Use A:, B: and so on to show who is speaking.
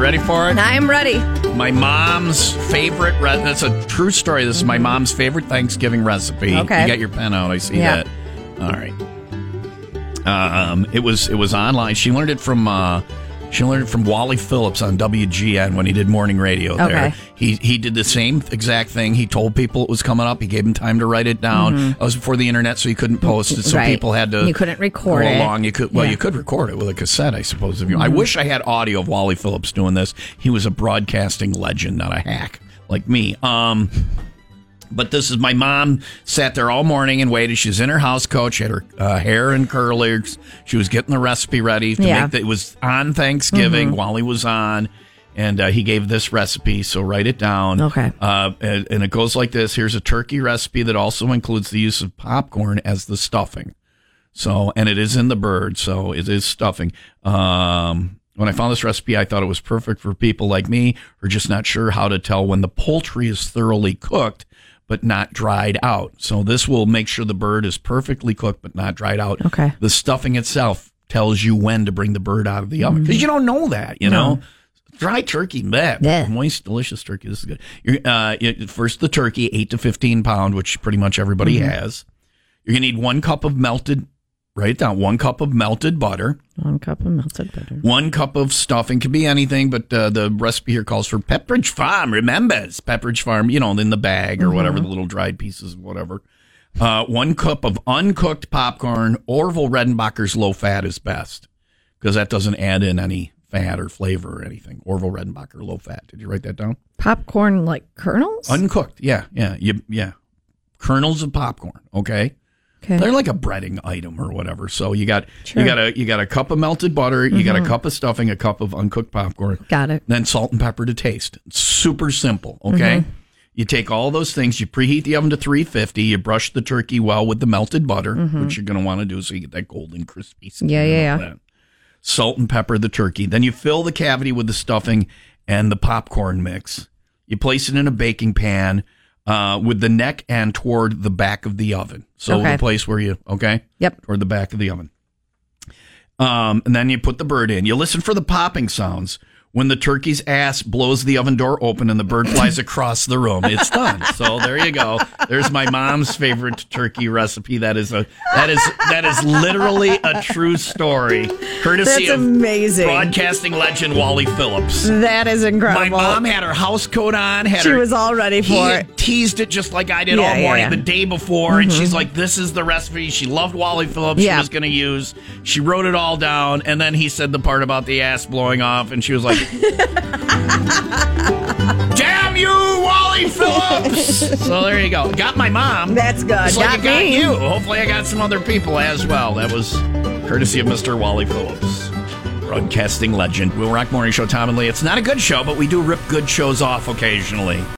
A: Ready for it?
B: I'm ready.
A: My mom's favorite. Re- that's a true story. This is my mom's favorite Thanksgiving recipe.
B: Okay.
A: You got your pen out. I see
B: Yeah.
A: that. All right. Um, it was it was online. She learned it from uh, she learned it from Wally Phillips on WGN when he did morning radio there.
B: Okay.
A: He he did the same exact thing. He told people it was coming up. He gave them time to write it down. It was before the internet, so you couldn't post it. So
B: Mm-hmm. Right.
A: people had to
B: You couldn't record
A: go
B: it.
A: along. You could well,
B: Yeah.
A: you could record it with a cassette, I suppose. If you, I wish I had audio of Wally Phillips doing this. He was a broadcasting legend, not a hack like me. Um, but this is my mom sat there all morning and waited. She's in her house coat. She had her uh, hair and curlers. She was getting the recipe ready to
B: Yeah.
A: make. The, it was on Thanksgiving. while he was on, and uh, he gave this recipe. So write it down.
B: Okay.
A: Uh, and, and it goes like this. Here's a turkey recipe that also includes the use of popcorn as the stuffing. So, and it is in the bird, so it is stuffing. Um, when I found this recipe, I thought it was perfect for people like me who are just not sure how to tell when the poultry is thoroughly cooked but not dried out. So this will make sure the bird is perfectly cooked but not dried out.
B: Okay.
A: The stuffing itself tells you when to bring the bird out of the oven because you don't know that, you know. Dry turkey, bleh.
B: Yeah.
A: moist, delicious turkey. This is good. You're, uh, first, the turkey, eight to fifteen pound, which pretty much everybody has. You're gonna need one cup of melted. Write it down. One cup of melted butter.
B: One cup of melted butter.
A: One cup of stuffing. Could be anything, but uh, the recipe here calls for Pepperidge Farm. Remembers Pepperidge Farm. You know, in the bag or whatever, the little dried pieces, or whatever. Uh, one cup of uncooked popcorn. Orville Redenbacher's low fat is best because that doesn't add in any fat or flavor or anything. Orville Redenbacher low fat. Did you write that down?
B: Popcorn like kernels?
A: Uncooked. Yeah, yeah, you, yeah. Kernels of popcorn. Okay.
B: Okay.
A: They're like a breading item or whatever. So you got
B: Sure.
A: you got a you got a cup of melted butter, you got a mm-hmm. cup of stuffing, a cup of uncooked popcorn,
B: Got it.
A: then salt and pepper to taste. It's super simple. Okay. Mm-hmm. You take all those things, you preheat the oven to 350, you brush the turkey well with the melted butter, mm-hmm. which you're going to want to do so you get that golden crispy skin.
B: Yeah, yeah, yeah.
A: Salt and pepper the turkey. Then you fill the cavity with the stuffing and the popcorn mix. You place it in a baking pan uh, with the neck and toward the back of the oven. So
B: Okay.
A: the place where you, okay?
B: Yep.
A: Toward the back of the oven. Um, and then you put the bird in. You listen for the popping sounds when the turkey's ass blows the oven door open and the bird flies across the room. It's done. So there you go. There's my mom's favorite turkey recipe. That is a that is that is literally a true story, courtesy
B: That's
A: of
B: amazing.
A: broadcasting legend Wally Phillips.
B: That is incredible.
A: My mom had her house coat on. Had
B: she
A: her,
B: was all ready
A: he
B: for
A: had
B: it.
A: Teased it just like I did
B: Yeah,
A: all morning
B: yeah. Mm-hmm.
A: the day before, and she's like, "This is the recipe." She loved Wally Phillips. She was going to use. She wrote it all down, and then he said the part about the ass blowing off, and she was like, "Damn you, Wally Phillips!" so there you go. Got my mom.
B: That's good.
A: Just like
B: Got
A: it got you. Hopefully, I got some other people as well. That was courtesy of Mr. Wally Phillips. Broadcasting legend. WIIL Rock Morning Show, Tom and Lee. It's not a good show, but we do rip good shows off occasionally.